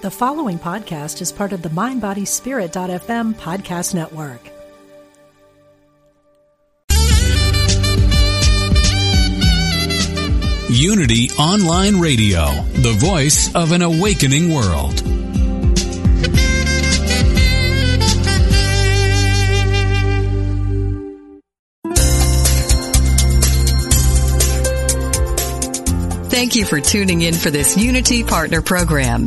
The following podcast is part of the MindBodySpirit.fm podcast network. Unity Online Radio, the voice of an awakening world. Thank you for tuning in for this Unity Partner Program.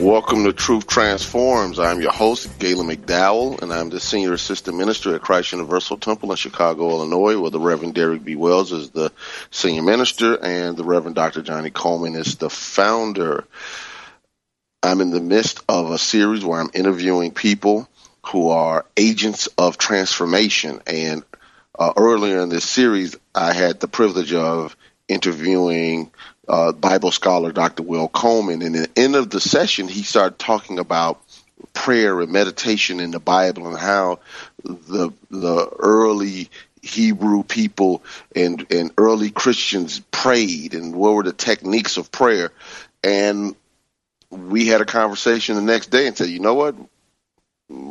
Welcome to Truth Transforms. I'm your host, Galen McDowell, and I'm the Senior Assistant Minister at Christ Universal Temple in Chicago, Illinois, where the Reverend Derrick B. Wells is the Senior Minister and the Reverend Dr. Johnnie Colemon is the founder. I'm in the midst of a series where I'm interviewing people who are agents of transformation. And uh, earlier in this series, I had the privilege of interviewing uh, Bible scholar Dr. Will Coleman. And at the end of the session, he started talking about prayer and meditation in the Bible and how the the early Hebrew people and and early Christians prayed and what were the techniques of prayer. And we had a conversation the next day and said, you know what?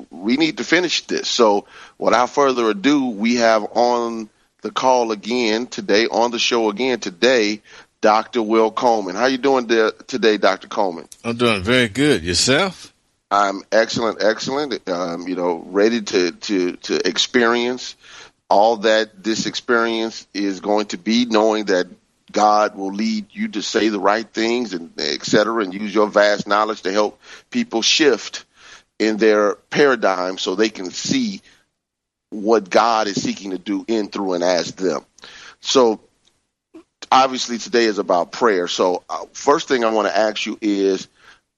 We need to finish this. So without further ado, we have on the call again today, on the show again today, Dr. Will Coleman. How you doing there today, Dr. Coleman? I'm doing very good. Yourself? I'm excellent, excellent. Um, you know, ready to, to, to experience all that this experience is going to be, knowing that God will lead you to say the right things and et cetera, and use your vast knowledge to help people shift in their paradigm so they can see what God is seeking to do in, through, and as them. So obviously today is about prayer. So uh, first thing I want to ask you is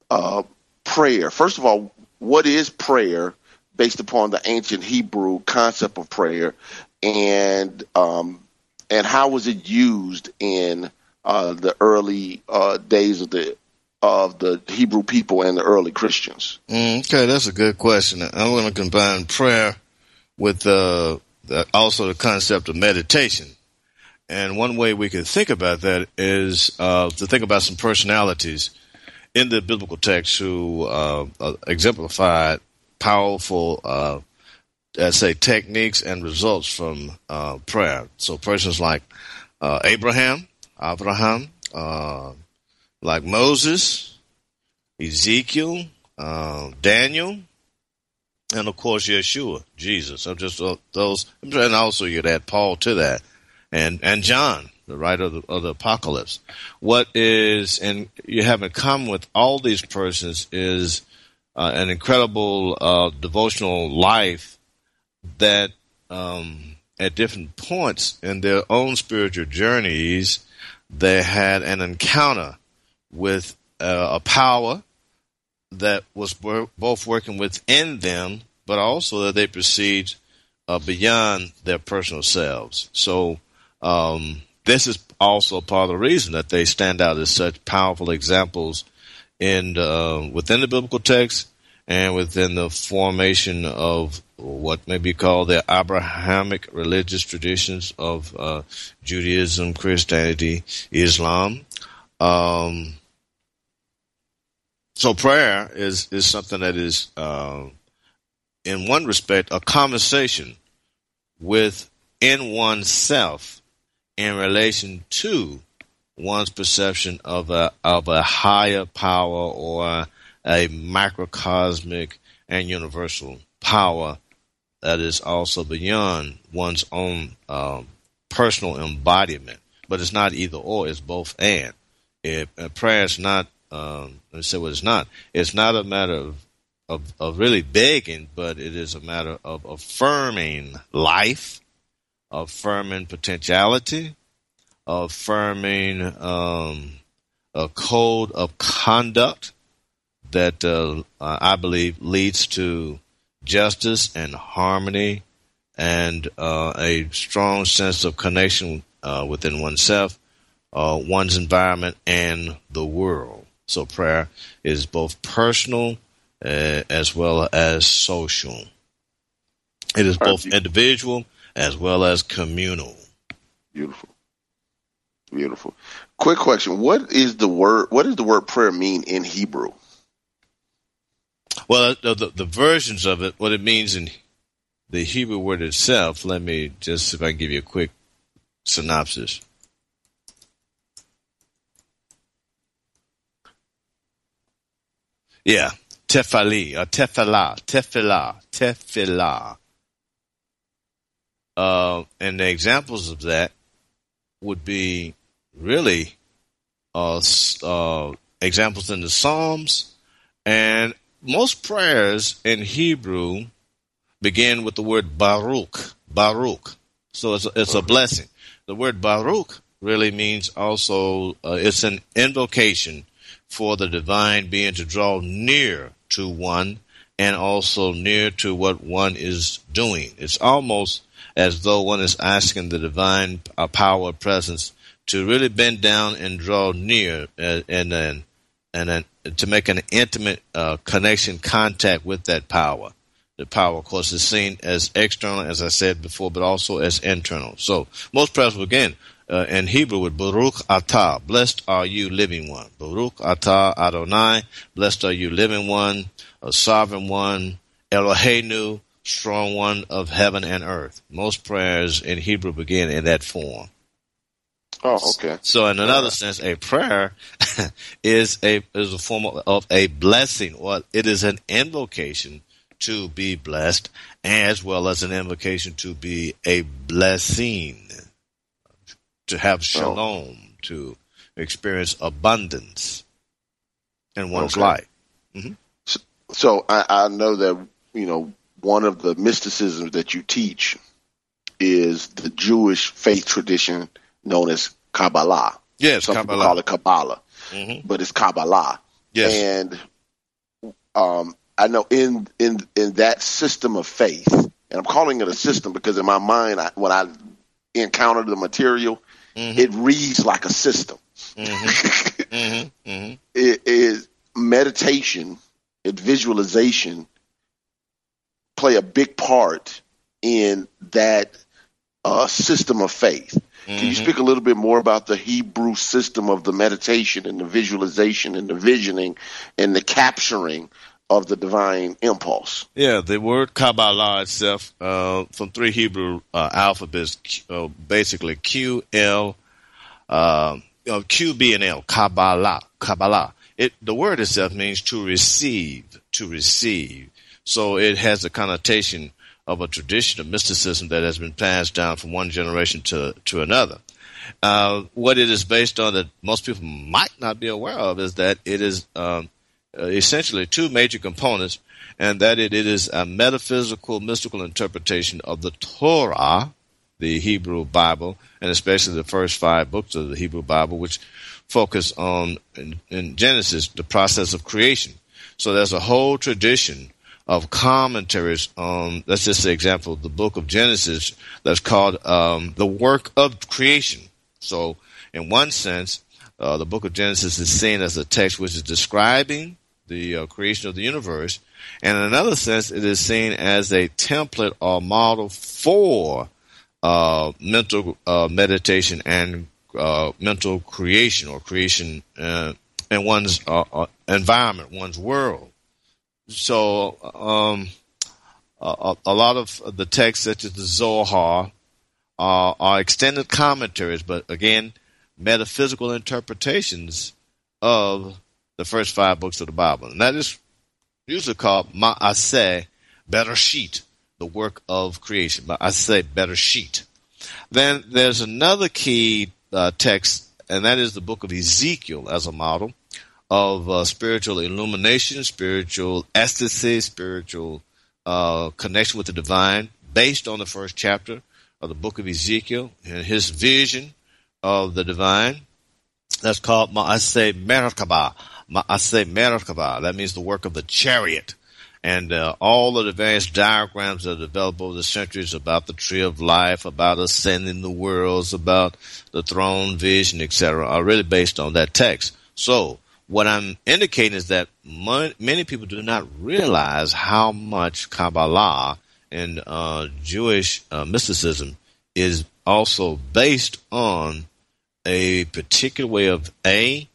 uh, prayer. First of all, what is prayer based upon the ancient Hebrew concept of prayer, and um, and how was it used in uh, the early uh, days of the of the Hebrew people and the early Christians? Mm, okay, that's a good question. I'm going to combine prayer with uh, also the concept of meditation. And one way we could think about that is uh, to think about some personalities in the biblical text who uh, uh exemplified powerful, uh, let's say, techniques and results from uh, prayer. So persons like uh, Abraham, Abraham, like Moses, Ezekiel, Daniel, and of course Yeshua, Jesus. I'm just those, and also you'd add Paul to that and and John, the writer of the, of the Apocalypse. What is and you have in common with all these persons is uh, an incredible uh, devotional life that um, at different points in their own spiritual journeys they had an encounter with uh, a power that was both working within them, but also that they perceived uh, beyond their personal selves. So um, this is also part of the reason that they stand out as such powerful examples in uh, within the biblical text and within the formation of what may be called the Abrahamic religious traditions of uh, Judaism, Christianity, Islam. Um, so prayer is is something that is, uh, in one respect, a conversation with in oneself in relation to one's perception of a of a higher power or a microcosmic and universal power that is also beyond one's own um, personal embodiment. But it's not either or; it's both and. Uh, prayer is not. Um, let me say what it's not. It's not a matter of, of of really begging, but it is a matter of affirming life, affirming potentiality, affirming um, a code of conduct that uh, I believe leads to justice and harmony and uh, a strong sense of connection uh, within oneself, uh, one's environment, and the world. So prayer is both personal uh, as well as social. It is both individual as well as communal. Beautiful. Beautiful. Quick question: What is the word? What does the word prayer mean in Hebrew? Well, the, the, the versions of it, what it means in the Hebrew word itself. Let me just, if I can give you a quick synopsis. Yeah, tefali, or tefillah, tefillah, tefillah. Uh, and the examples of that would be really uh, uh, examples in the Psalms, and most prayers in Hebrew begin with the word Baruch, Baruch. So it's a, it's a blessing. The word Baruch really means also uh, it's an invocation for the divine being to draw near to one and also near to what one is doing. It's almost as though one is asking the divine uh, power presence to really bend down and draw near uh, and and and, and to make an intimate uh, connection contact with that power. The power, of course, is seen as external, as I said before, but also as internal. So most prayers begin uh, in Hebrew with Baruch Atah, blessed are you, living one. Baruch Atah Adonai, blessed are you, living one, a sovereign one, Eloheinu, strong one of heaven and earth. Most prayers in Hebrew begin in that form. Oh, okay. So, in another sense, a prayer is a is a form of, of a blessing, or it is an invocation to be blessed, as well as an invocation to be a blessing, to have oh. shalom, oh. to experience abundance in one's okay. life. Mm-hmm. So, so I, I know that you know one of the mysticisms that you teach is the Jewish faith tradition known as Kabbalah. Yes, some Kabbalah. people call it Kabbalah, mm-hmm. but it's Kabbalah. Yes, and um, I know in in in that system of faith, and I'm calling it a system because in my mind, I, when I encounter the material, mm-hmm. it reads like a system. Mm-hmm. mm-hmm. mm-hmm. it is meditation, it visualization play a big part in that uh, system of faith. Mm-hmm. Can you mm-hmm. speak a little bit more about the Hebrew system of the meditation and the visualization and the visioning and the capturing of the divine impulse? Yeah, the word Kabbalah itself, uh, from three Hebrew uh, alphabets, uh, basically Q, L, uh, Q, B, and L, Kabbalah, Kabbalah. It, the word itself means to receive, to receive. So it has a connotation of a tradition of mysticism that has been passed down from one generation to to another. Uh, what it is based on that most people might not be aware of is that it is um, essentially two major components, and that it, it is a metaphysical, mystical interpretation of the Torah, the Hebrew Bible, and especially the first five books of the Hebrew Bible, which focus on in, in Genesis the process of creation. So there's a whole tradition of commentaries on, let's just say example, the book of Genesis that's called um, the work of creation. So in one sense, uh, the book of Genesis is seen as a text which is describing the uh, creation of the universe. And in another sense, it is seen as a template or model for uh, mental uh, meditation and uh, mental creation or creation uh, in one's environment, one's world. So, um, a, a, lot of the texts, such as the Zohar, uh, are extended commentaries, but again, metaphysical interpretations of the first five books of the Bible. And that is usually called Ma'aseh Bereshit, the work of creation. Ma'aseh Bereshit. Then there's another key uh, text, and that is the book of Ezekiel as a model of uh, spiritual illumination, spiritual ecstasy, spiritual uh, connection with the divine, based on the first chapter of the book of Ezekiel and his vision of the divine. That's called Maase Merkabah. Maase Merkabah. That means the work of the chariot. And uh, all of the various diagrams that developed over the centuries about the tree of life, about ascending the worlds, about the throne vision, etc., are really based on that text. So, what I'm indicating is that many people do not realize how much Kabbalah and uh, Jewish uh, mysticism is also based on a particular way of A,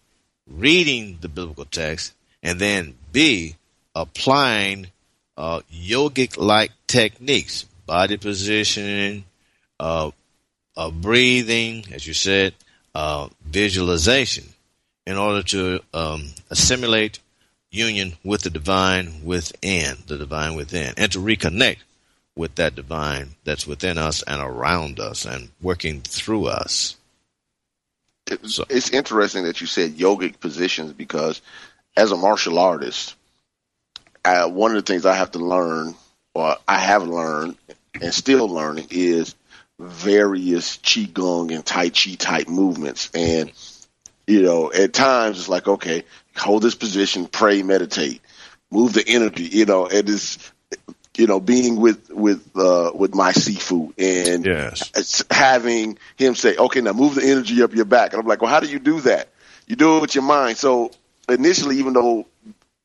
reading the biblical text, and then B, applying uh, yogic like techniques, body positioning, uh, uh, breathing, as you said, uh, visualization, in order to um, assimilate union with the divine within, the divine within, and to reconnect with that divine that's within us and around us and working through us. So. It's interesting that you said yogic positions because as a martial artist, I, one of the things I have to learn, or I have learned and still learning, is various qigong and tai chi type movements. And you know, at times it's like, okay, hold this position, pray, meditate, move the energy. You know, and it is you know, being with with uh, with my sifu and yes. having him say, "Okay, now move the energy up your back," and I'm like, "Well, how do you do that? You do it with your mind." So initially, even though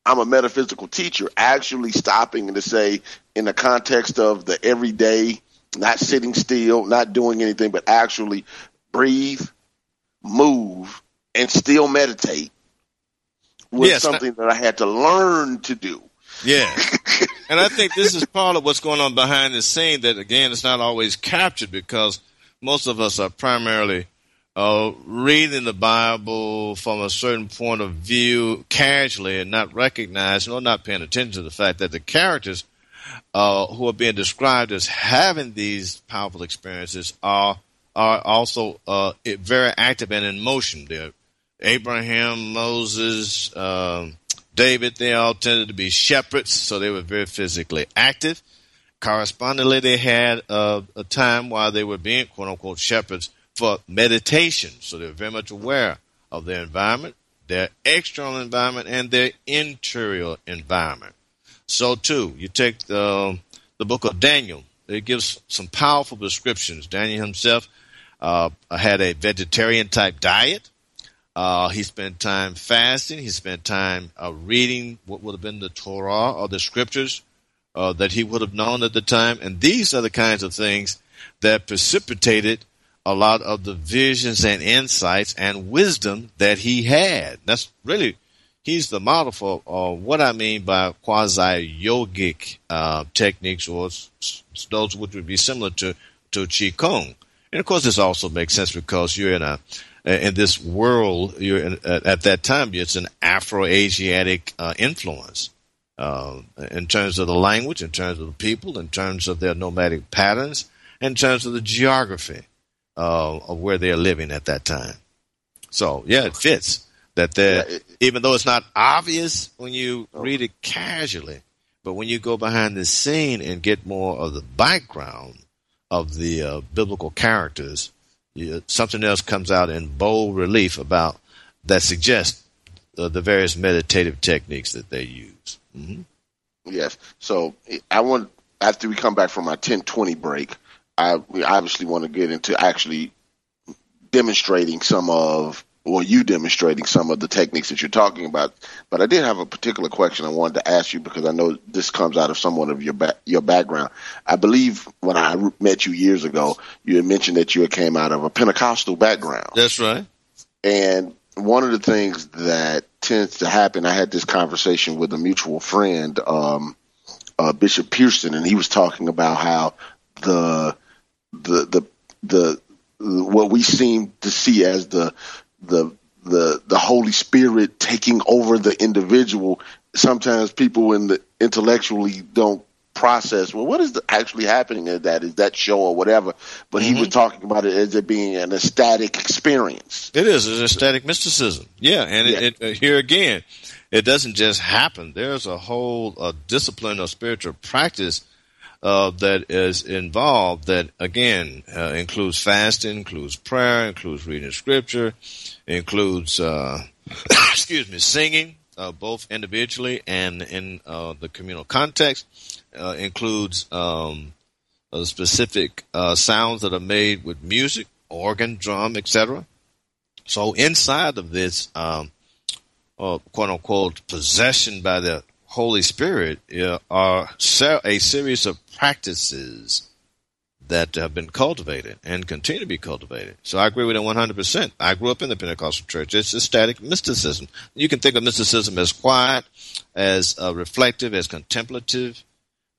I'm a metaphysical teacher, actually stopping and to say, in the context of the everyday, not sitting still, not doing anything, but actually breathe, move, and still meditate was yes, something that I had to learn to do. Yeah. and I think this is part of what's going on behind the scene that, again, it's not always captured because most of us are primarily uh, reading the Bible from a certain point of view casually and not recognizing or not paying attention to the fact that the characters uh, who are being described as having these powerful experiences are are also uh, very active and in motion. They're Abraham, Moses, um, David, they all tended to be shepherds, so they were very physically active. Correspondingly, they had a time while they were being quote unquote shepherds for meditation, so they were very much aware of their environment, their external environment, and their interior environment. So, too, you take the, the book of Daniel, it gives some powerful descriptions. Daniel himself uh, had a vegetarian type diet. Uh, he spent time fasting. He spent time uh, reading what would have been the Torah or the scriptures uh, that he would have known at the time. And these are the kinds of things that precipitated a lot of the visions and insights and wisdom that he had. That's really, he's the model for uh, what I mean by quasi yogic uh, techniques or those which would be similar to, to Qigong. And of course, this also makes sense because you're in a in this world, you're in, at that time, it's an Afro-Asiatic uh, influence uh, in terms of the language, in terms of the people, in terms of their nomadic patterns, in terms of the geography uh, of where they're living at that time. So, yeah, it fits that they yeah, even though it's not obvious when you okay. read it casually, but when you go behind the scene and get more of the background of the uh, biblical characters, something else comes out in bold relief about that suggests uh, the various meditative techniques that they use. Mm-hmm. Yes. So I want after we come back from our 1020 break, I we obviously want to get into actually demonstrating some of or you demonstrating some of the techniques that you're talking about. But I did have a particular question I wanted to ask you because I know this comes out of somewhat of your ba- your background. I believe when I met you years ago, you had mentioned that you came out of a Pentecostal background. That's right. And one of the things that tends to happen, I had this conversation with a mutual friend, um, uh, Bishop Pearson, and he was talking about how the the the the what we seem to see as the the the the Holy Spirit taking over the individual. Sometimes people in the intellectually don't process. Well, what is the, actually happening in that? Is that show or whatever? But mm-hmm. he was talking about it as it being an ecstatic experience. It is an ecstatic mysticism. Yeah, and yeah. It, it, uh, here again, it doesn't just happen. There's a whole uh, discipline of spiritual practice uh, that is involved that again uh, includes fasting, includes prayer, includes reading scripture, includes uh, excuse me, singing uh, both individually and in uh, the communal context, uh, includes um, specific sounds that are made with music, organ, drum, etc. So inside of this um, quote unquote possession by the Holy Spirit are a series of practices that have been cultivated and continue to be cultivated. So I agree with it 100%. I grew up in the Pentecostal church. It's a static mysticism. You can think of mysticism as quiet, as uh, reflective, as contemplative.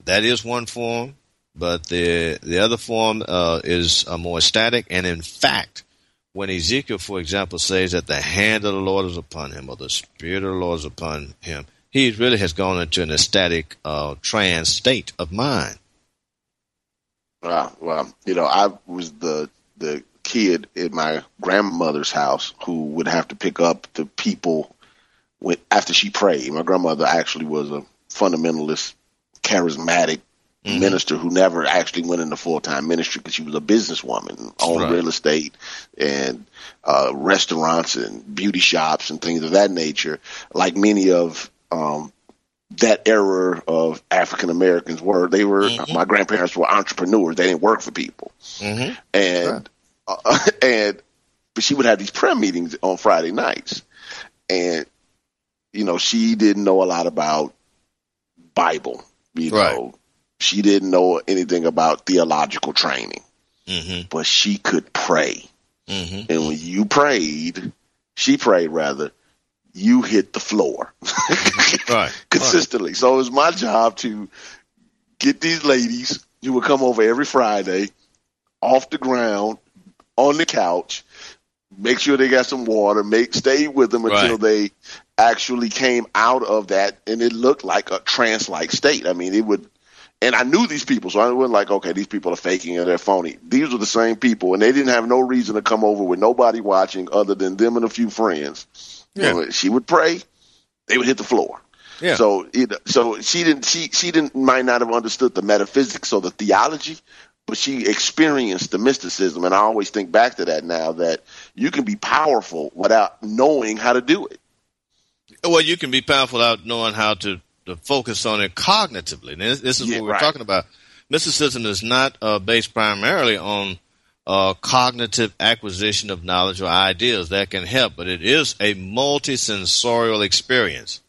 That is one form, but the the other form uh, is uh, more static. And in fact, when Ezekiel, for example, says that the hand of the Lord is upon him or the Spirit of the Lord is upon him, he really has gone into an ecstatic uh, trance state of mind. Wow, well, you know, I was the the kid in my grandmother's house who would have to pick up the people when after she prayed. My grandmother actually was a fundamentalist, charismatic mm-hmm. minister who never actually went into full time ministry because she was a businesswoman, owned right. real estate and uh, restaurants and beauty shops and things of that nature. Like many of um, that era of African Americans were. They were mm-hmm. my grandparents were entrepreneurs. They didn't work for people, mm-hmm. and uh, and but she would have these prayer meetings on Friday nights, and you know she didn't know a lot about Bible. You right. know, she didn't know anything about theological training, mm-hmm. but she could pray. Mm-hmm. And when you prayed, she prayed rather you hit the floor right. consistently. Right. So it was my job to get these ladies who would come over every Friday off the ground on the couch, make sure they got some water, make stay with them until right. they actually came out of that and it looked like a trance like state. I mean, it would and I knew these people, so I wasn't like, okay, these people are faking or they're phony. These were the same people, and they didn't have no reason to come over with nobody watching other than them and a few friends. Yeah. You know, she would pray, they would hit the floor. Yeah. So so she didn't she she didn't might not have understood the metaphysics or the theology, but she experienced the mysticism. And I always think back to that now that you can be powerful without knowing how to do it. Well, you can be powerful without knowing how to, to focus on it cognitively. And this, this is yeah, what we're right. talking about. Mysticism is not uh, based primarily on uh, cognitive acquisition of knowledge or ideas that can help, but it is a multisensorial experience.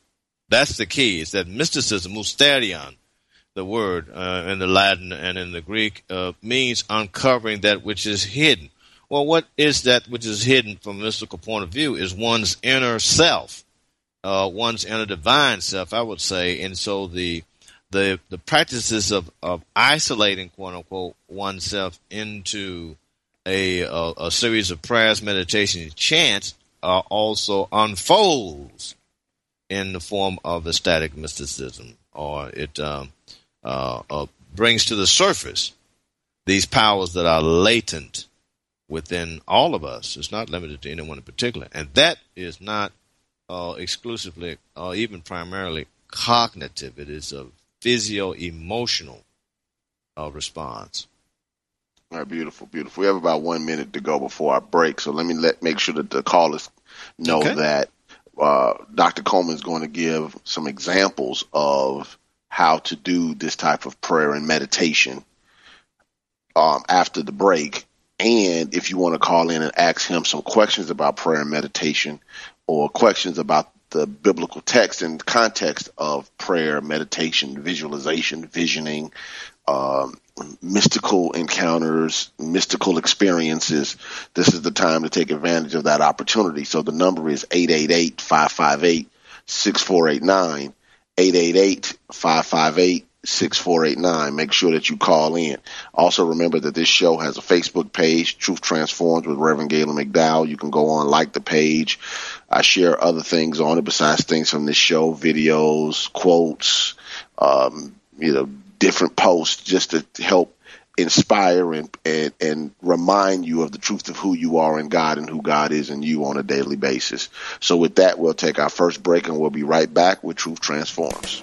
That's the key. It's that mysticism, mysterion, the word uh, in the Latin and in the Greek, uh, means uncovering that which is hidden. Well, what is that which is hidden from a mystical point of view is one's inner self, uh, one's inner divine self, I would say. And so the the the practices of, of isolating quote unquote oneself into a, a, a series of prayers, meditation, chants uh, also unfolds in the form of ecstatic mysticism, or it um, uh, uh, brings to the surface these powers that are latent within all of us. It's not limited to anyone in particular, and that is not uh, exclusively or even primarily cognitive. It is a physio emotional uh, response. All right, beautiful, beautiful. We have about one minute to go before our break, so let me let make sure that the callers know okay. that uh, Dr. Coleman is going to give some examples of how to do this type of prayer and meditation um, after the break. And if you want to call in and ask him some questions about prayer and meditation or questions about the biblical text and context of prayer, meditation, visualization, visioning, um, mystical encounters, mystical experiences, this is the time to take advantage of that opportunity. So the number is 888-558-6489, 888-558-6489. Make sure that you call in. Also remember that this show has a Facebook page, Truth Transforms with Reverend Galen McDowell. You can go on, like the page. I share other things on it besides things from this show, videos, quotes, um, you know, different posts just to help inspire and, and, and remind you of the truth of who you are in God and who God is in you on a daily basis. So with that, we'll take our first break and we'll be right back with Truth Transforms.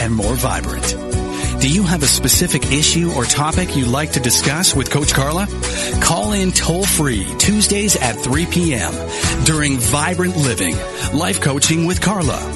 and more vibrant. Do you have a specific issue or topic you'd like to discuss with Coach Carla? Call in toll free Tuesdays at 3 p.m. during Vibrant Living, Life Coaching with Carla.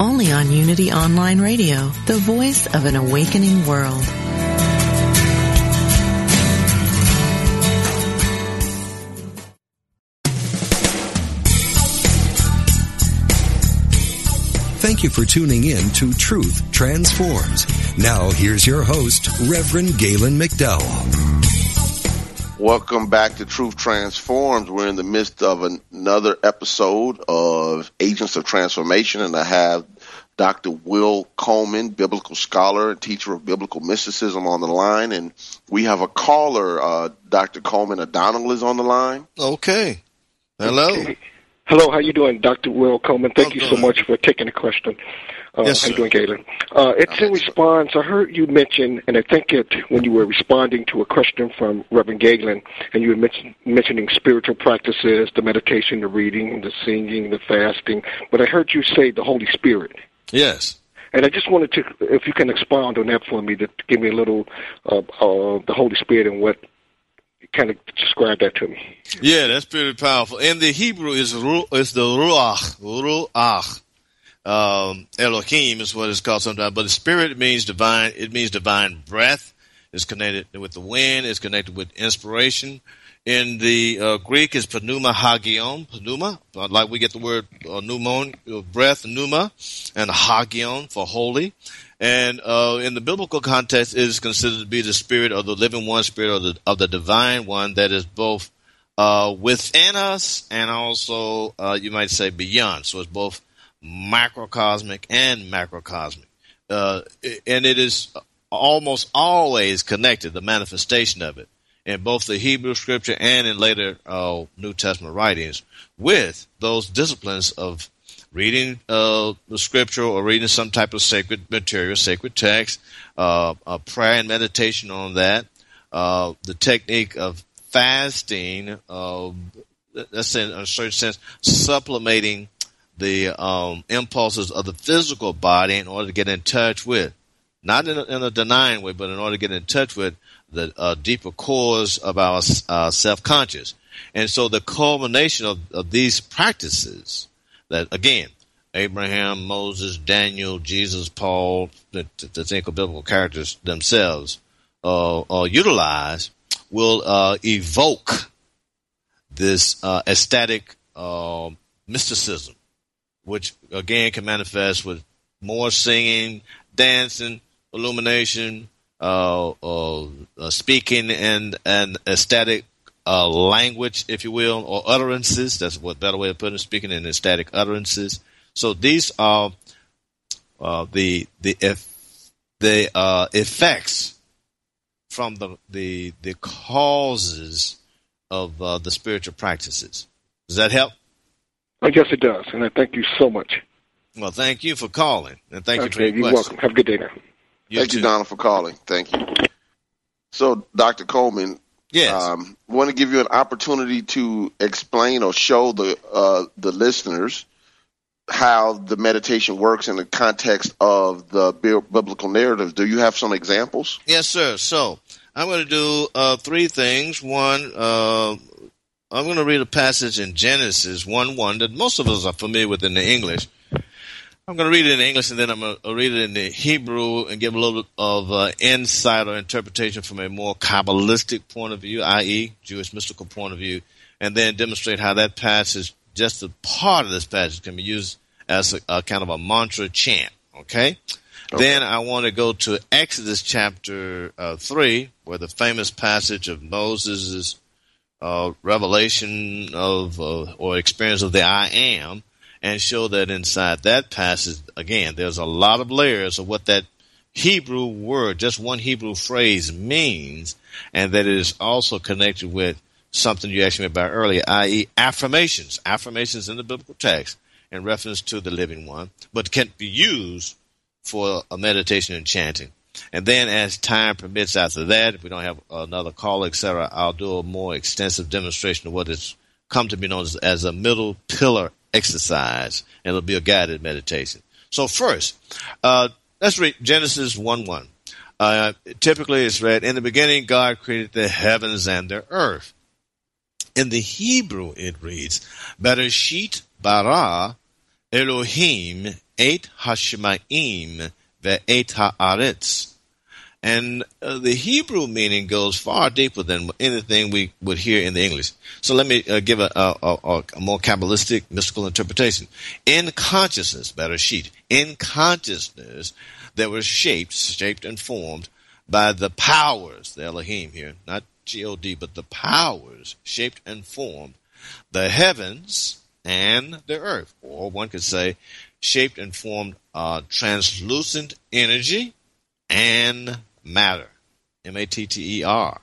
only on Unity Online Radio, the voice of an awakening world. Thank you for tuning in to Truth Transforms. Now here's your host, Reverend Galen McDowell. Welcome back to Truth Transforms. We're in the midst of an- another episode of Agents of Transformation, and I have Dr. Will Coleman, biblical scholar and teacher of biblical mysticism, on the line. And we have a caller, uh, Dr. Coleman O'Donnell is on the line. Okay. Hello. Okay. Hello, how you doing, Dr. Will Coleman? Thank I'm you so much for taking the question. Uh, Yes, how you doing, Galen? Uh, it's in response. I heard you mention, and I think it when you were responding to a question from Reverend Galen, and you were mention, mentioning spiritual practices, the meditation, the reading, the singing, the fasting. But I heard you say the Holy Spirit. Yes. And I just wanted to, if you can expound on that for me, to give me a little, uh, uh, the Holy Spirit and what, kind of describe that to me. Yeah, that's pretty powerful. And the Hebrew is ru- is the ruach, ruach. Um, Elohim is what it's called sometimes, but the spirit means divine. It means divine breath. It's connected with the wind. It's connected with inspiration. In the uh, Greek is pneuma hagion, pneuma, uh, like we get the word uh, pneumon, uh, breath, pneuma, and hagion for holy. And uh, in the biblical context, it is considered to be the spirit of the living one, spirit of the of the divine one that is both uh, within us and also uh, you might say beyond. So it's both microcosmic and macrocosmic, uh, and it is almost always connected. The manifestation of it in both the Hebrew scripture and in later uh, New Testament writings with those disciplines of reading uh, the scripture or reading some type of sacred material, sacred text, uh, prayer and meditation on that, uh, the technique of fasting, uh, that's in a certain sense supplementing the um, impulses of the physical body in order to get in touch with, not in a, in a denying way, but in order to get in touch with the uh, deeper cores of our uh, self-conscious. And so the culmination of, of these practices that again, Abraham, Moses, Daniel, Jesus, Paul, the, to think of biblical characters themselves, uh, uh, utilize will uh, evoke this uh, ecstatic uh, mysticism, which again can manifest with more singing, dancing, illumination, uh, uh, uh, speaking, and and ecstatic uh, language, if you will, or utterances. That's what better way of putting it. Speaking in ecstatic utterances. So these are uh, the the the uh, effects from the the the causes of uh, the spiritual practices. Does that help? I guess it does, and I thank you so much. Well, thank you for calling, and thank okay, you for your you're question. welcome. Have a good day now. You Thank too. you, Donald, for calling. Thank you. So, Dr. Coleman, Yes. um, want to give you an opportunity to explain or show the uh, the listeners how the meditation works in the context of the bi- biblical narrative. Do you have some examples? Yes, sir. So I'm going to do uh, three things. One, uh, I'm going to read a passage in Genesis 1 1 that most of us are familiar with in the English. I'm going to read it in English and then I'm going to read it in the Hebrew and give a little bit of uh, insight or interpretation from a more Kabbalistic point of view, i.e., Jewish mystical point of view, and then demonstrate how that passage, just a part of this passage, can be used as a, a kind of a mantra chant. Okay? Then I want to go to Exodus chapter uh, 3, where the famous passage of Moses' uh, revelation of uh, or experience of the I am, and show that inside that passage, again, there's a lot of layers of what that Hebrew word, just one Hebrew phrase means, and that it is also connected with something you asked me about earlier, i.e., affirmations. Affirmations in the biblical text in reference to the living one, but can be used for a meditation and chanting. And then, as time permits after that, if we don't have another call, etc., I'll do a more extensive demonstration of what has come to be known as, as a middle pillar exercise, and it'll be a guided meditation. So, first, uh, let's read Genesis 1 1. Uh, typically, it's read, In the beginning, God created the heavens and the earth. In the Hebrew, it reads, Bereshit bara Elohim et hashemaim ve'et haaretz. And uh, the Hebrew meaning goes far deeper than anything we would hear in the English. So let me uh, give a, a, a, a more Kabbalistic, mystical interpretation. In consciousness, Bereshit, in consciousness, that was shaped, shaped and formed by the powers, the Elohim here, not G-O-D, but the powers shaped and formed the heavens and the earth. Or one could say shaped and formed uh, translucent energy and matter. M-A-T-T-E-R.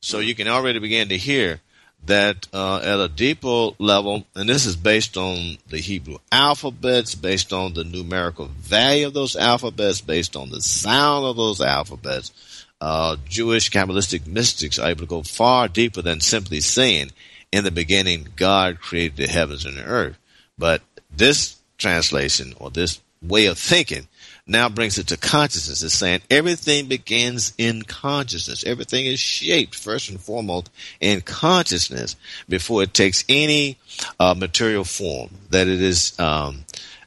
So you can already begin to hear that uh, at a deeper level, and this is based on the Hebrew alphabets, based on the numerical value of those alphabets, based on the sound of those alphabets, uh, Jewish Kabbalistic mystics are able to go far deeper than simply saying, in the beginning, God created the heavens and the earth. But this translation or this way of thinking now brings it to consciousness. It's saying everything begins in consciousness. Everything is shaped first and foremost in consciousness before it takes any uh, material form. That it is um,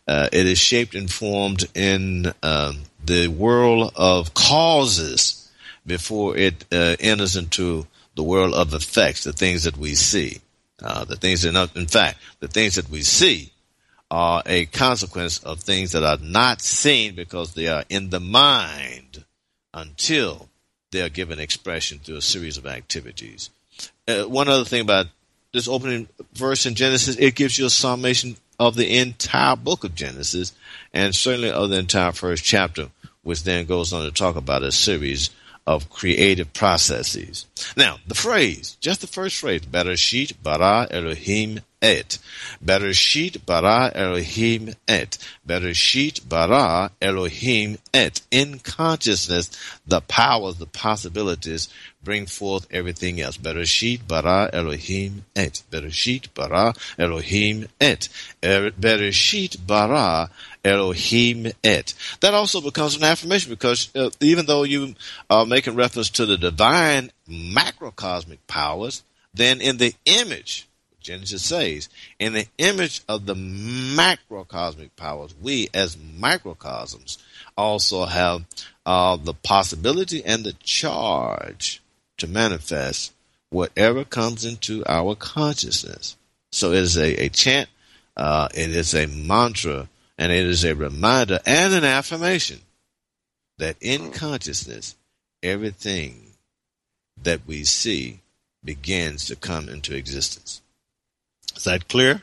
uh, it is shaped and formed in um, the world of causes before it uh, enters into the world of effects, the things that we see. Uh, the things that, in fact, the things that we see are a consequence of things that are not seen because they are in the mind until they are given expression through a series of activities. Uh, one other thing about this opening verse in Genesis, it gives you a summation of the entire book of Genesis and certainly of the entire first chapter, which then goes on to talk about a series of creative processes. Now, the phrase, just the first phrase, Bereshit bara Elohim et. Bereshit bara Elohim et. Bereshit bara Elohim et. In consciousness, the powers, the possibilities bring forth everything else. Bereshit bara Elohim et. Bereshit bara Elohim et. Er- Bereshit bara Elohim et. That also becomes an affirmation because uh, even though you are making reference to the divine macrocosmic powers, then in the image, Genesis says, in the image of the macrocosmic powers, we as microcosms also have uh, the possibility and the charge to manifest whatever comes into our consciousness. So it is a, a chant, uh, it is a mantra, and it is a reminder and an affirmation that in consciousness, everything that we see begins to come into existence. Is that clear?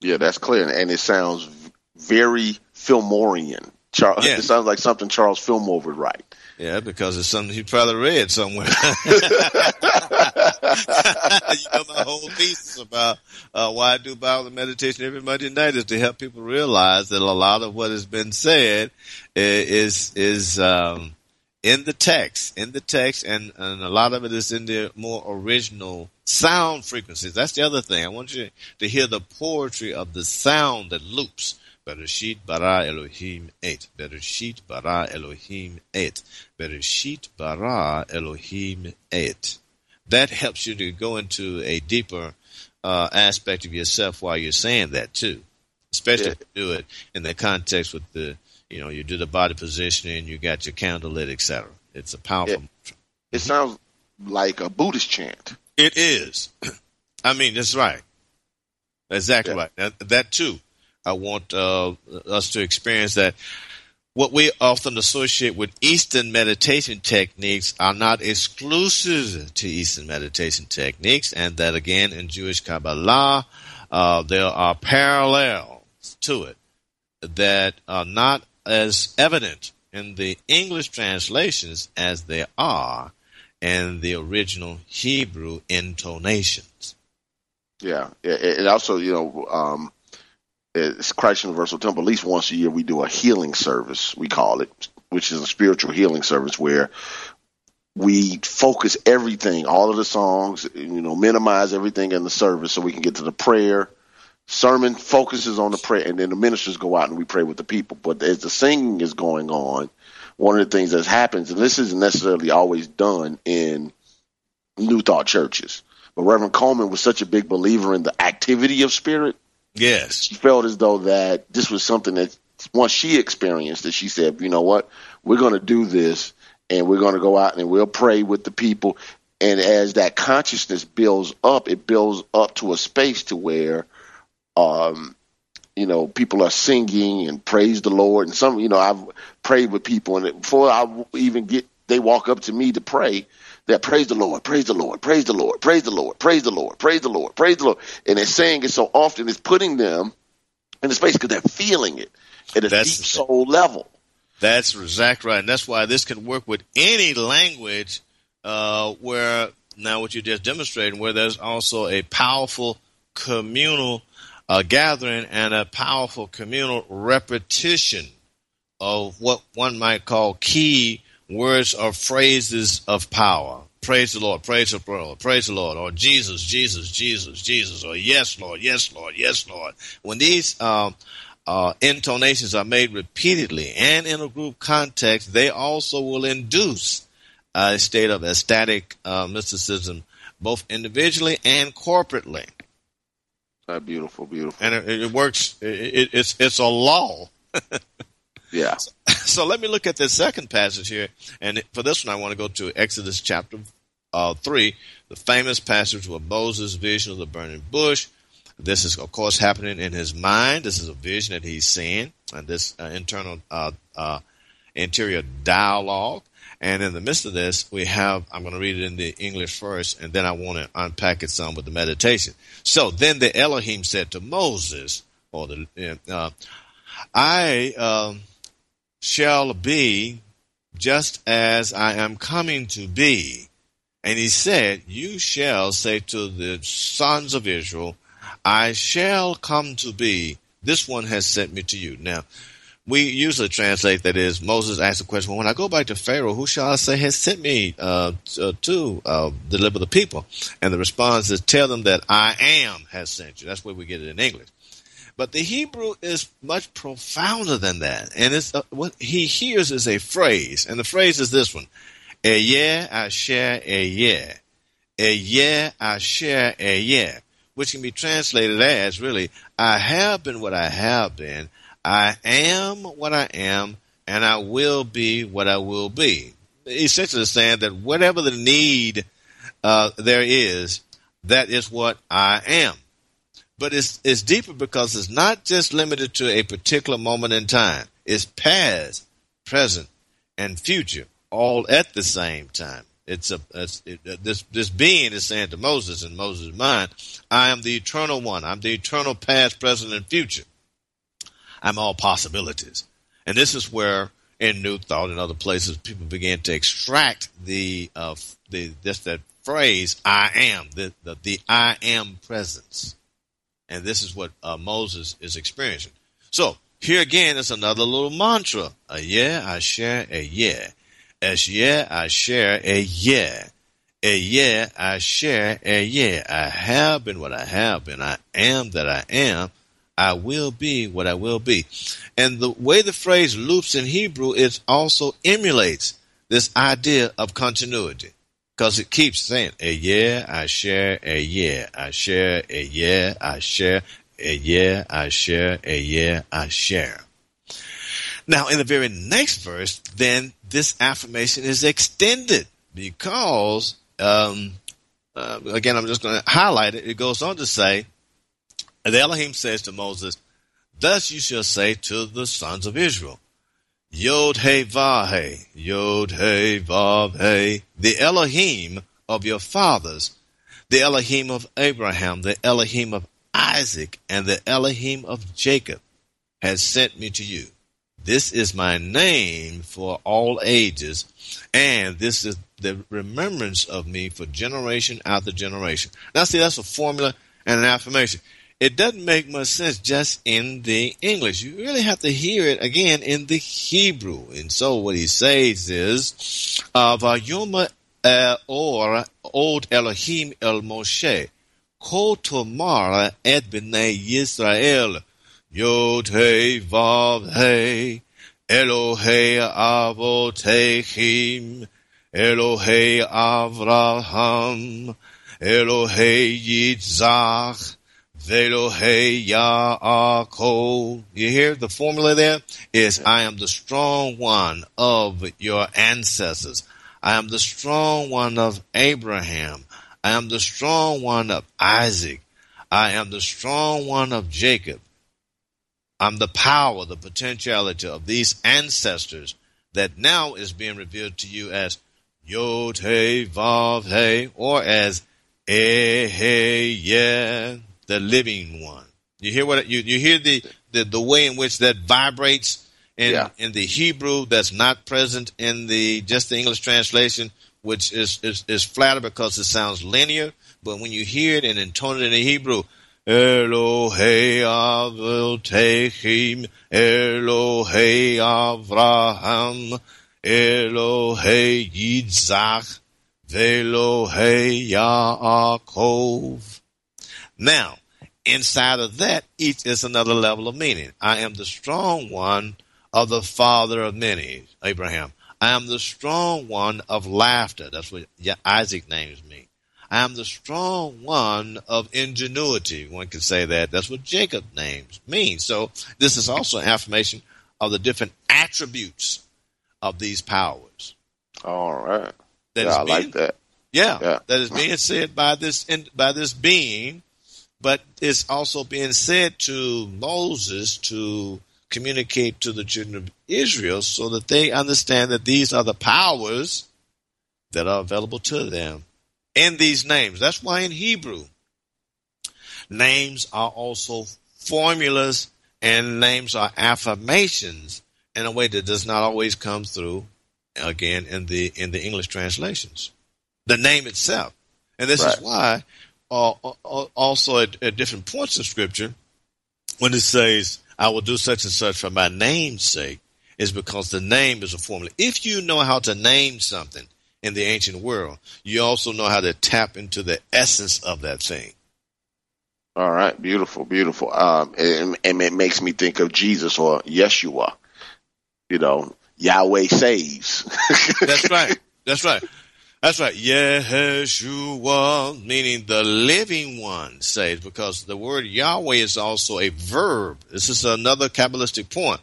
Yeah, that's clear, and it sounds very Fillmorian. Charles, yeah. It sounds like something Charles Fillmore would write. Yeah, because it's something he probably read somewhere. you know, my whole piece is about uh, why I do Bible meditation every Monday night is to help people realize that a lot of what has been said is is um, in the text, in the text, and, and a lot of it is in the more original sound frequencies. That's the other thing. I want you to hear the poetry of the sound that loops. Bereshit bara Elohim et. Bereshit bara Elohim et. Bereshit bara Elohim et. That helps you to go into a deeper uh, aspect of yourself while you're saying that too. Especially yeah. if you do it in the context with the you know, you do the body positioning, you got your candle lit, etc. It's a powerful. It, it sounds like a Buddhist chant. It is. I mean, that's right. Exactly yeah. right. That, that, too, I want uh, us to experience that. What we often associate with Eastern meditation techniques are not exclusive to Eastern meditation techniques, and that again in Jewish Kabbalah, uh, there are parallels to it that are not as evident in the English translations as they are in the original Hebrew intonations. Yeah, and also, you know, um, it's Christ Universal Temple. At least once a year, we do a healing service. We call it, which is a spiritual healing service where we focus everything, all of the songs, you know, minimize everything in the service so we can get to the prayer sermon focuses on the prayer, and then the ministers go out and we pray with the people. But as the singing is going on, one of the things that happens, and this isn't necessarily always done in New Thought churches, but Reverend Colemon was such a big believer in the activity of spirit. Yes, she felt as though that this was something that once she experienced it, she said, "You know what? We're going to do this." And we're going to go out and we'll pray with the people. And as that consciousness builds up, it builds up to a space to where um, you know, people are singing and praise the Lord. And some, you know, I've prayed with people, and before I even get, they walk up to me to pray. That praise the Lord, praise the Lord, praise the Lord, praise the Lord, praise the Lord, praise the Lord, praise the Lord, and they're saying it so often, it's putting them in a space because they're feeling it at a that's deep soul level. That's exactly right, and that's why this can work with any language. Uh, where now, what you just demonstrated, where there's also a powerful communal a gathering and a powerful communal repetition of what one might call key words or phrases of power. Praise the Lord, praise the Lord, praise the Lord, or Jesus, Jesus, Jesus, Jesus, or yes, Lord, yes, Lord, yes, Lord. When these um, uh, intonations are made repeatedly and in a group context, they also will induce a state of ecstatic uh, mysticism, both individually and corporately. Uh, beautiful, beautiful. And it, it works. It, it's it's a law. yeah. So, so, let me look at this second passage here, and for this one, I want to go to Exodus chapter uh, three, the famous passage where Moses' vision of the burning bush. This is, of course, happening in his mind. This is a vision that he's seeing, and this uh, internal uh, uh interior dialogue. And in the midst of this, we have, I'm going to read it in the English first, and then I want to unpack it some with the meditation. So then the Elohim said to Moses, or the, uh, I uh, shall be just as I am coming to be. And he said, You shall say to the sons of Israel, I shall come to be. This one has sent me to you. Now, we usually translate that is Moses asked the question, well, when I go back to Pharaoh, who shall I say has sent me uh, uh, to uh, deliver the people? And the response is, tell them that I am has sent you. That's where we get it in English. But the Hebrew is much profounder than that. And it's, uh, what he hears is a phrase. And the phrase is this one. Eyeh asher eyeh. Eyeh asher eyeh. Which can be translated as really, I have been what I have been I am what I am, and I will be what I will be. Essentially saying that whatever the need uh, there is, that is what I am. But it's, it's deeper because it's not just limited to a particular moment in time. It's past, present, and future all at the same time. It's a it's, it, uh, this this being is saying to Moses in Moses' mind, "I am the eternal one. I'm the eternal past, present, and future. I'm all possibilities." And this is where in New Thought and other places people began to extract the uh, the this that phrase "I am," the the, the I am presence, and this is what uh, Moses is experiencing. So here again is another little mantra: a yeah, I share a yeah. As yeah, I share a yeah. A yeah, I share a yeah. I have been what I have been. I am that I am. I will be what I will be. And the way the phrase loops in Hebrew, it also emulates this idea of continuity. Because it keeps saying, a yeah, I share, a yeah, I share, a yeah, I share, a yeah, I share, a yeah, I share. Now, in the very next verse, then this affirmation is extended because, um, uh, again, I'm just going to highlight it. It goes on to say, the Elohim says to Moses, Thus you shall say to the sons of Israel, Yod He Vav He, Yod He Vav He, the Elohim of your fathers, the Elohim of Abraham, the Elohim of Isaac, and the Elohim of Jacob has sent me to you. This is my name for all ages, and this is the remembrance of me for generation after generation. Now, see, that's a formula and an affirmation. It doesn't make much sense just in the English. You really have to hear it again in the Hebrew. And so what he says is, Vayoma eh, or Old Elohim El Moshe, Ko Tomar et B'nai Yisrael, Yod He Vav He Elohei Avotechim Elohei Avraham Elohei Yitzhak Velohei Yaakov. You hear the formula there? Is I am the strong one of your ancestors. I am the strong one of Abraham. I am the strong one of Isaac. I am the strong one of Jacob. I'm the power, the potentiality of these ancestors that now is being revealed to you as Yod He Vav He or as Eh He Yeah, the living one. You hear what you you hear the the, the way in which that vibrates in yeah. in the Hebrew that's not present in the just the English translation, which is is, is flatter because it sounds linear. But when you hear it and intone it in the Hebrew, Elohei Avotechim, Elohei Avraham, Elohei Yitzhak, Velohei Yaakov. Now, inside of that, each is another level of meaning. I am the strong one of the father of many, Abraham. I am the strong one of laughter. That's what Isaac names me. I am the strong one of ingenuity. One could say that. That's what Jacob names means. So this is also an affirmation of the different attributes of these powers. All right. That yeah, I being, like that. Yeah, yeah, that is being said by this by this being, but it's also being said to Moses to communicate to the children of Israel so that they understand that these are the powers that are available to them in these names. That's why in Hebrew, names are also formulas and names are affirmations in a way that does not always come through again in the in the English translations. The name itself, and this right. is why uh, also at, at different points in Scripture, when it says, "I will do such and such for my name's sake," is because the name is a formula. If you know how to name something, in the ancient world. You also know how to tap into the essence of that thing. All right, beautiful, beautiful. Um, and, and it makes me think of Jesus or Yeshua. You know, Yahweh saves. That's right. That's right. That's right. Yeshua, meaning the living one saves, because the word Yahweh is also a verb. This is another Kabbalistic point.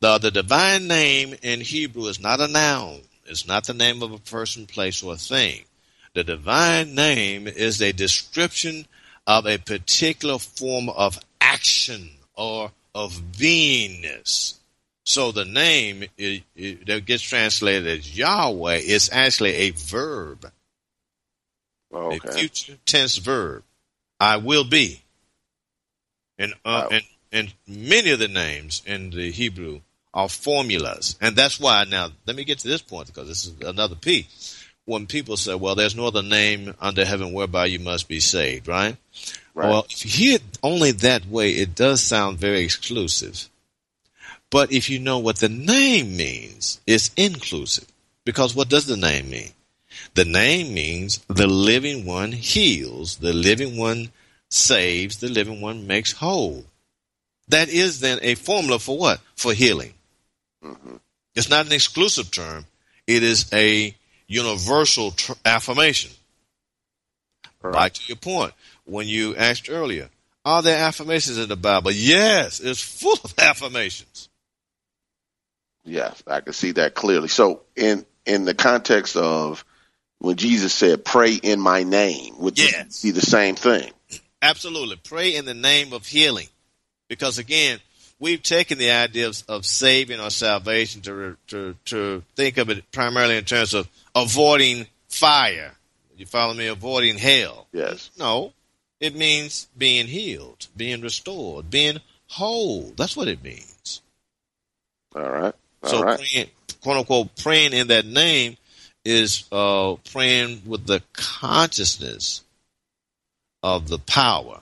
The, the divine name in Hebrew is not a noun. It's not the name of a person, place, or thing. The divine name is a description of a particular form of action or of beingness. So the name it, it, that gets translated as Yahweh is actually a verb, Okay. a future tense verb. I will be. And, uh, Wow. and and many of the names in the Hebrew are formulas, and that's why. Now, let me get to this point because this is another P. When people say, "Well, there's no other name under heaven whereby you must be saved," right? Right. Well, if you hear it only that way, it does sound very exclusive. But if you know what the name means, it's inclusive. Because what does the name mean? The name means the living one heals, the living one saves, the living one makes whole. That is then a formula for what? For healing. Mm-hmm. It's not an exclusive term. It is a universal tr- affirmation. Back to your point, when you asked earlier, are there affirmations in the Bible? Yes, it's full of affirmations. Yes, I can see that clearly. So in in the context of when Jesus said, "Pray in my name," would Yes. be the same thing. Absolutely. Pray in the name of healing. Because again, we've taken the idea of, of saving or salvation to, to, to think of it primarily in terms of avoiding fire. You follow me? Avoiding hell. Yes. No, it means being healed, being restored, being whole. That's what it means. All right. So right. praying, quote unquote, praying in that name is uh, praying with the consciousness of the power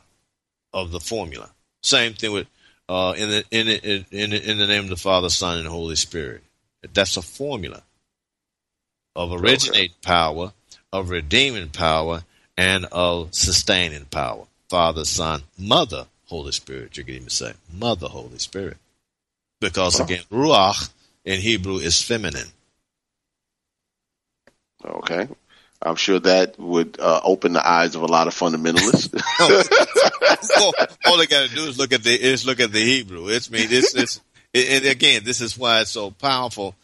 of the formula. Same thing with uh, in the in the, in the, in the name of the Father, Son, and Holy Spirit. That's a formula of originating power, of redeeming power, and of sustaining power. Father, Son, Mother, Holy Spirit. You can even say Mother, Holy Spirit, because again, ruach in Hebrew is feminine. Okay. I'm sure that would uh, open the eyes of a lot of fundamentalists. all, all they got to do is look at the is look at the Hebrew. It's me. This is and again, this is why it's so powerful,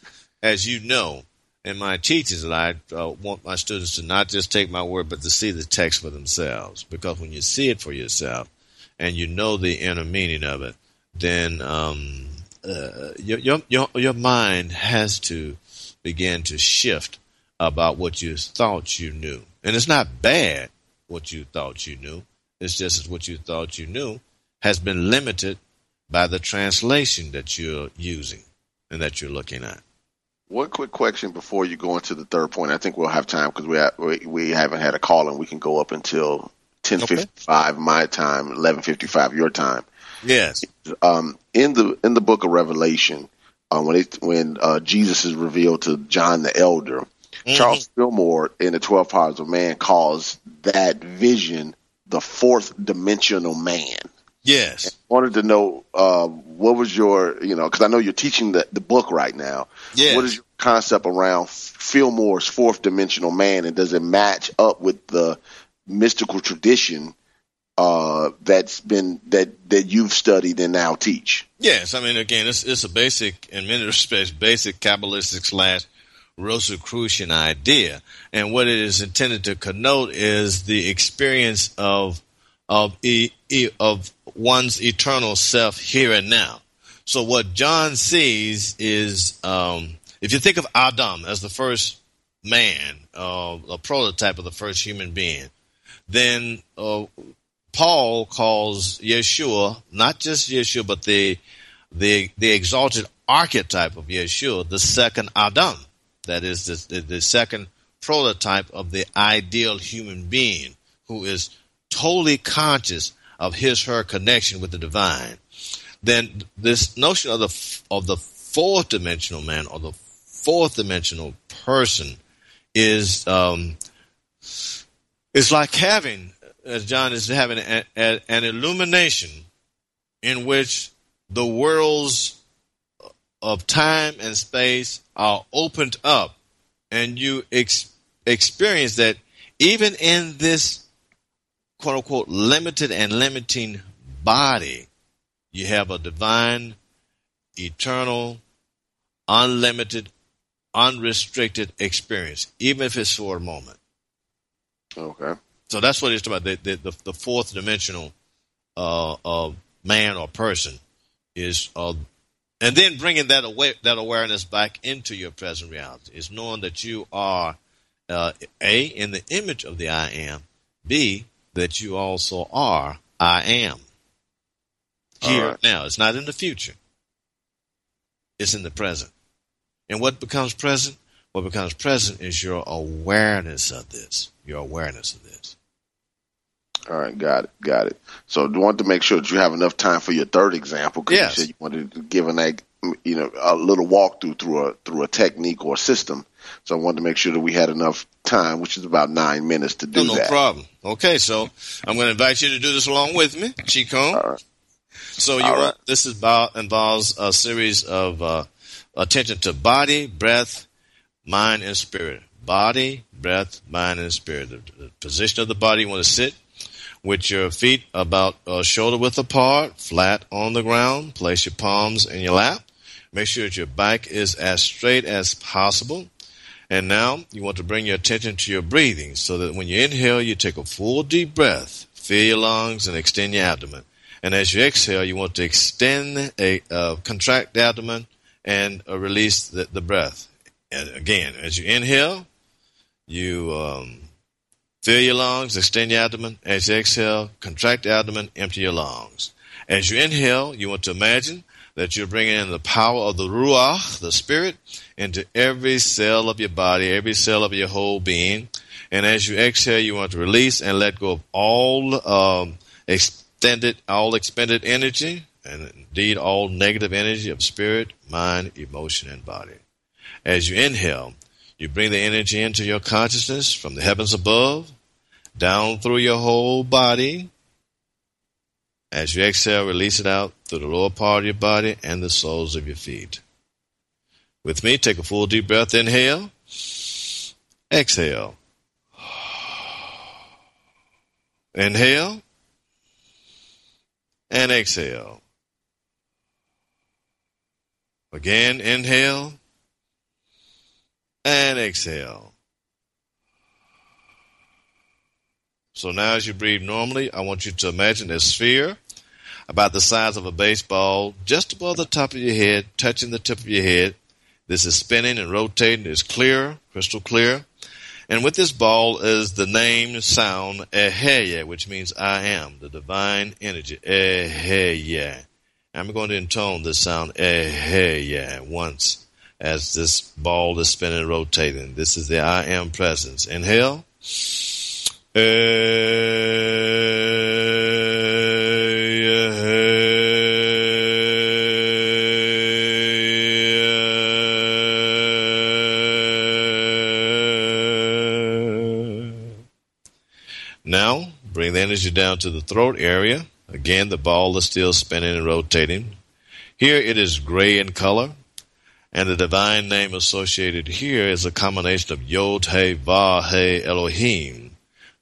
as you know. In my teachings, that I uh, want my students to not just take my word, but to see the text for themselves. Because when you see it for yourself, and you know the inner meaning of it, then um, uh, your, your your your mind has to begin to shift about what you thought you knew. And it's not bad what you thought you knew. It's just what you thought you knew has been limited by the translation that you're using and that you're looking at. One quick question before you go into the third point. I think we'll have time because we, ha- we we haven't had a call and we can go up until ten fifty five my time, eleven fifty five your time. Yes. Um, in the in the book of Revelation, uh, when it when uh, Jesus is revealed to John the Elder, Charles Fillmore in the Twelve Powers of Man calls that vision the fourth dimensional man. Yes. Wanted to know uh, what was your, you know, because I know you're teaching the, the book right now. Yes. What is your concept around Fillmore's fourth dimensional man, and does it match up with the mystical tradition uh, that's been that that you've studied and now teach? Yes, I mean, again, it's, it's a basic, in many respects, basic Kabbalistic slash Rosicrucian idea. And what it is intended to connote is the experience of, of, e, e, of one's eternal self here and now. So what John sees is, um, if you think of Adam as the first man, uh, a prototype of the first human being, then uh, Paul calls Yeshua not just Yeshua, but the the the exalted archetype of Yeshua, the second Adam. That is the, the, second prototype of the ideal human being who is totally conscious of his her connection with the divine. Then this notion of the of the fourth dimensional man or the fourth dimensional person is um, it's like having, as John is having, a, a, an illumination in which the worlds of time and space are opened up, and you ex- experience that even in this quote unquote limited and limiting body, you have a divine, eternal, unlimited, unrestricted experience, even if it's for a moment. Okay. So that's what it's about. The, the, the, the fourth dimensional uh, uh, man or person is, uh, and then bringing that away, that awareness back into your present reality is knowing that you are uh, a in the image of the I am, b that you also are I am here right. now. It's not in the future. It's in the present. And what becomes present? What becomes present is your awareness of this. Your awareness of this. All right, got it, got it. So, I want to make sure that you have enough time for your third example because yes. you said you wanted to give an, you know, a little walkthrough through a through a technique or a system. So, I wanted to make sure that we had enough time, which is about nine minutes to do no, no that. No problem. Okay, so I'm going to invite you to do this along with me, Chico. All right. So, you right. this is about, involves a series of uh, attention to body, breath, mind, and spirit. Body, breath, mind, and spirit. The, the position of the body, you want to sit with your feet about uh, shoulder width apart, flat on the ground. Place your palms in your lap. Make sure that your back is as straight as possible. And now you want to bring your attention to your breathing so that when you inhale, you take a full deep breath, fill your lungs, and extend your abdomen. And as you exhale, you want to extend a uh, contract the abdomen and uh, release the, the breath. And again, as you inhale, you um, Fill your lungs, extend your abdomen. As you exhale, contract the abdomen, empty your lungs. As you inhale, you want to imagine that you're bringing in the power of the Ruach, the Spirit, into every cell of your body, every cell of your whole being. And as you exhale, you want to release and let go of all um, extended, all expended energy, and indeed all negative energy of spirit, mind, emotion, and body. As you inhale, you bring the energy into your consciousness from the heavens above, down through your whole body. As you exhale, release it out through the lower part of your body and the soles of your feet. With me, take a full deep breath. Inhale. Exhale. Inhale. And exhale. Again, inhale. And exhale. So now as you breathe normally, I want you to imagine a sphere about the size of a baseball just above the top of your head, touching the tip of your head. This is spinning and rotating. It's clear, crystal clear. And with this ball is the name sound Eheya, which means I am, the divine energy. Eheya. I'm going to intone this sound Eheya once as this ball is spinning and rotating. This is the I am presence. Inhale. Now, bring the energy down to the throat area. Again, the ball is still spinning and rotating. Here it is gray in color, and the divine name associated here is a combination of Yod He Va He Elohim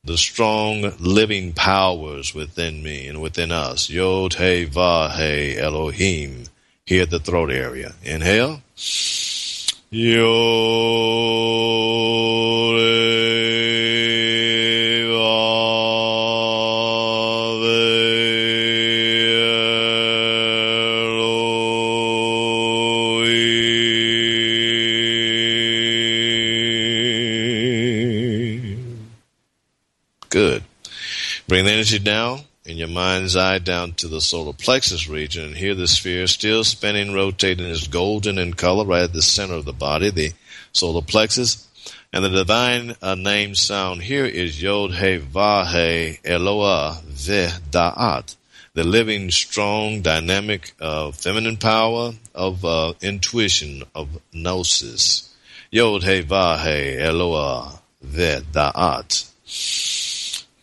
the strong living powers within me and within us. Yod He Va He Elohim. Here at the throat area. Inhale. Yod Bring the energy down in your mind's eye down to the solar plexus region and hear the sphere still spinning, rotating. is golden in color right at the center of the body, the solar plexus. And the divine uh, name sound here is Yod He Va He Eloah Ve Da'at. The living, strong, dynamic, uh, feminine power of uh, intuition, of gnosis. Yod He Va He Eloah Ve Da'at.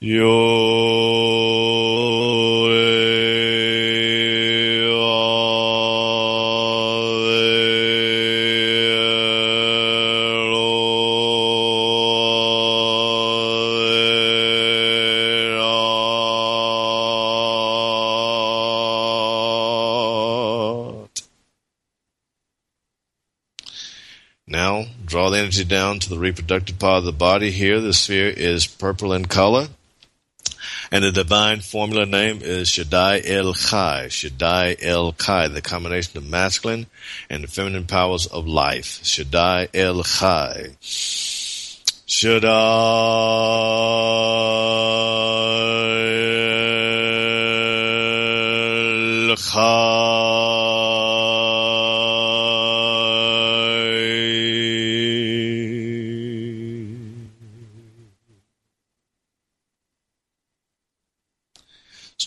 Yo. Now, draw the energy down to the reproductive part of the body here. The sphere is purple in color. And the divine formula name is Shaddai El Chai. Shaddai El Chai, the combination of masculine and the feminine powers of life. Shaddai El Chai. Shaddai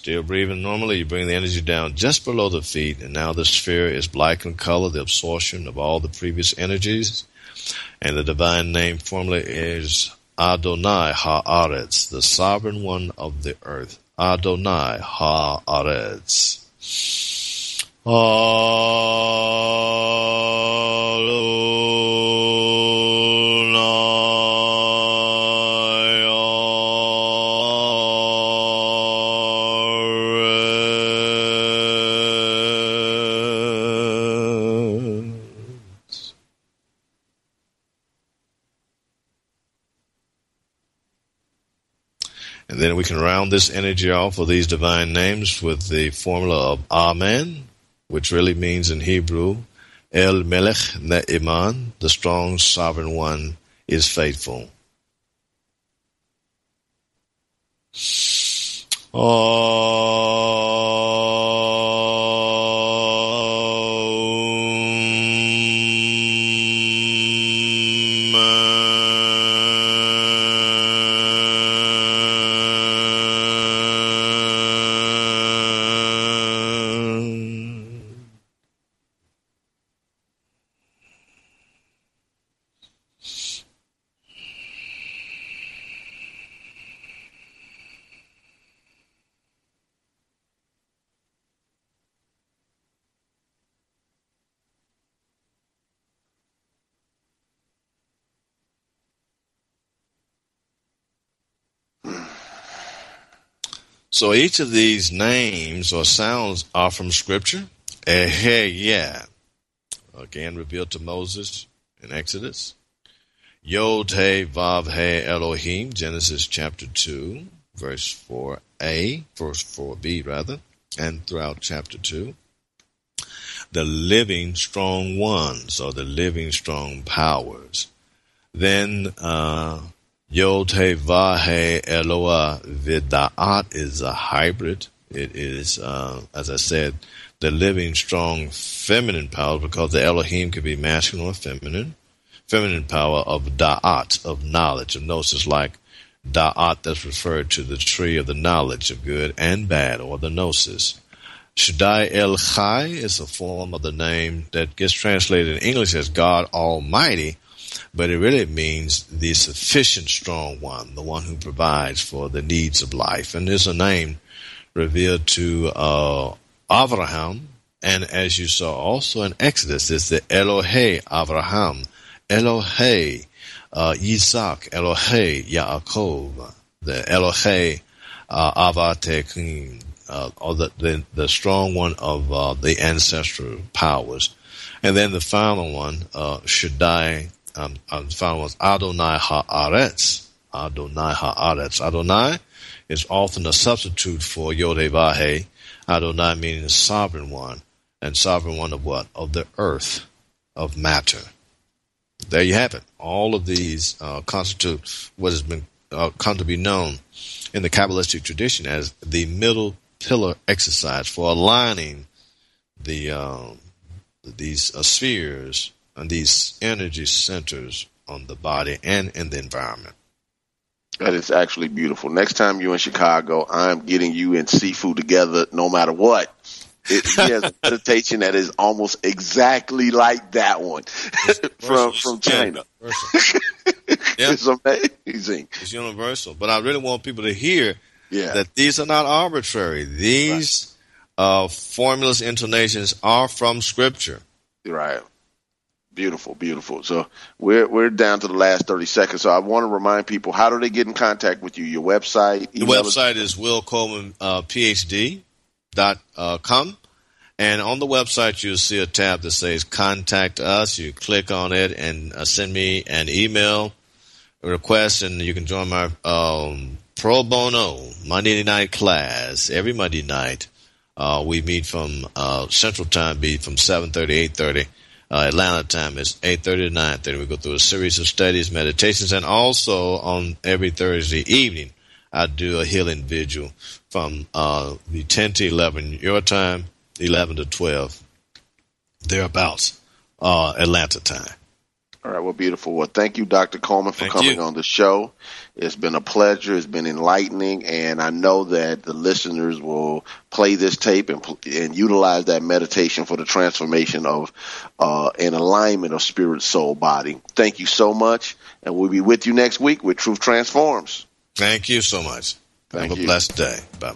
Still breathing normally, you bring the energy down just below the feet, and now the sphere is black in color, the absorption of all the previous energies. And the divine name formula is Adonai Haaretz, the sovereign one of the earth. Adonai Haaretz. Adonai And we can round this energy off with these divine names with the formula of Amen, which really means in Hebrew, El Melech Ne'iman, the strong sovereign one is faithful. Amen. So each of these names or sounds are from Scripture. Eheya, again revealed to Moses in Exodus. Yod He Vav He Elohim, Genesis chapter 2, verse 4a, verse 4b rather, and throughout chapter 2. The living strong ones, or the living strong powers. Then uh, Yod He Vav He Eloah Vida'at is a hybrid. It is, uh, as I said, the living strong feminine power because the Elohim can be masculine or feminine. Feminine power of Da'at, of knowledge, of gnosis, like Da'at that's referred to the tree of the knowledge of good and bad, or the gnosis. Shaddai El Chai is a form of the name that gets translated in English as God Almighty, but it really means the sufficient strong one, the one who provides for the needs of life. And there's a name revealed to uh, Abraham, and as you saw also in Exodus, it's the Elohe Abraham, Elohe uh, Isaac, Elohe Yaakov, the Elohe uh, Avatekim, uh, or the, the the strong one of uh, the ancestral powers, and then the final one, uh, Shaddai. Um, the final one is Adonai Haaretz. Adonai Haaretz. Adonai is often a substitute for Yod-Heh-Vah-He. Adonai meaning the sovereign one, and sovereign one of what? Of the earth, of matter. There you have it. All of these uh, constitute what has been uh, come to be known in the Kabbalistic tradition as the middle pillar exercise for aligning the um, these uh, spheres and these energy centers on the body and in the environment. That is actually beautiful. Next time you're in Chicago, I'm getting you and Sifu together no matter what. It, he has a meditation that is almost exactly like that one from from China. Yeah. It's amazing. It's universal. But I really want people to hear Yeah. that these are not arbitrary. These uh, formulas, intonations are from Scripture. Right. Beautiful, beautiful. So we're we're down to the last thirty seconds. So I want to remind people how do they get in contact with you? Your website, The website is Will Coleman uh, PhD dot uh, com, And on the website, you'll see a tab that says Contact Us. You click on it and uh, send me an email request, and you can join my um, pro bono Monday night class every Monday night. Uh, we meet from uh, Central Time, be from 7.30, 8.30. Uh, Atlanta time is 8.30 to 9.30. We go through a series of studies, meditations, and also on every Thursday evening, I do a healing vigil from uh, the 10 to 11 your time, 11 to 12, thereabouts, uh, Atlanta time. All right, well, beautiful. Well, thank you, Dr. Coleman, for Thank coming you. on the show. It's been a pleasure. It's been enlightening, and I know that the listeners will play this tape and and utilize that meditation for the transformation of uh, an alignment of spirit, soul, body. Thank you so much, and we'll be with you next week with Truth Transforms. Thank you so much. Thank Have a blessed day. Bye.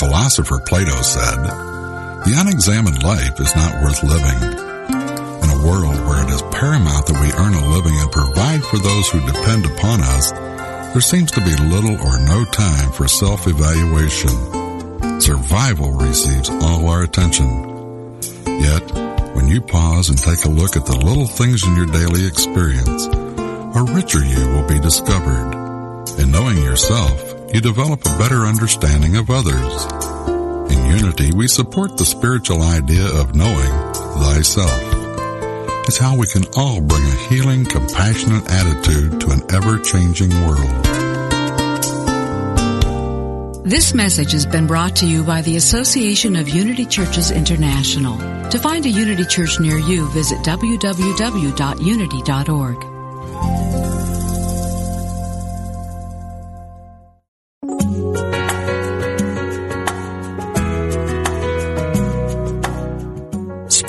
Philosopher Plato said, The unexamined life is not worth living. In a world where it is paramount that we earn a living and provide for those who depend upon us, there seems to be little or no time for self-evaluation. Survival receives all our attention. Yet, when you pause and take a look at the little things in your daily experience, a richer you will be discovered. In knowing yourself, you develop a better understanding of others. In Unity, we support the spiritual idea of knowing thyself. It's how we can all bring a healing, compassionate attitude to an ever-changing world. This message has been brought to you by the Association of Unity Churches International. To find a Unity Church near you, visit www.unity.org.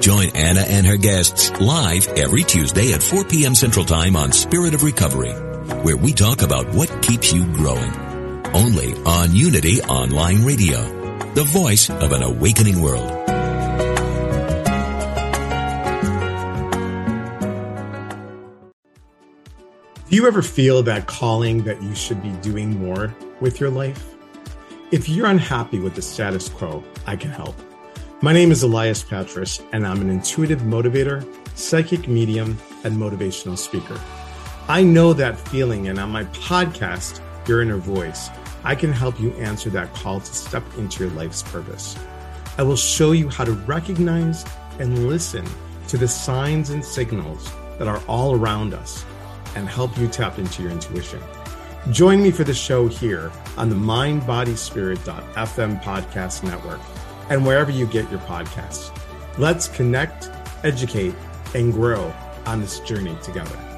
Join Anna and her guests live every Tuesday at 4 p.m. Central Time on Spirit of Recovery, where we talk about what keeps you growing. Only on Unity Online Radio, the voice of an awakening world. Do you ever feel that calling that you should be doing more with your life? If you're unhappy with the status quo, I can help. My name is Elias Patras, and I'm an intuitive motivator, psychic medium, and motivational speaker. I know that feeling, and on my podcast, Your Inner Voice, I can help you answer that call to step into your life's purpose. I will show you how to recognize and listen to the signs and signals that are all around us and help you tap into your intuition. Join me for the show here on the mindbodyspirit.fm podcast network and wherever you get your podcasts. Let's connect, educate, and grow on this journey together.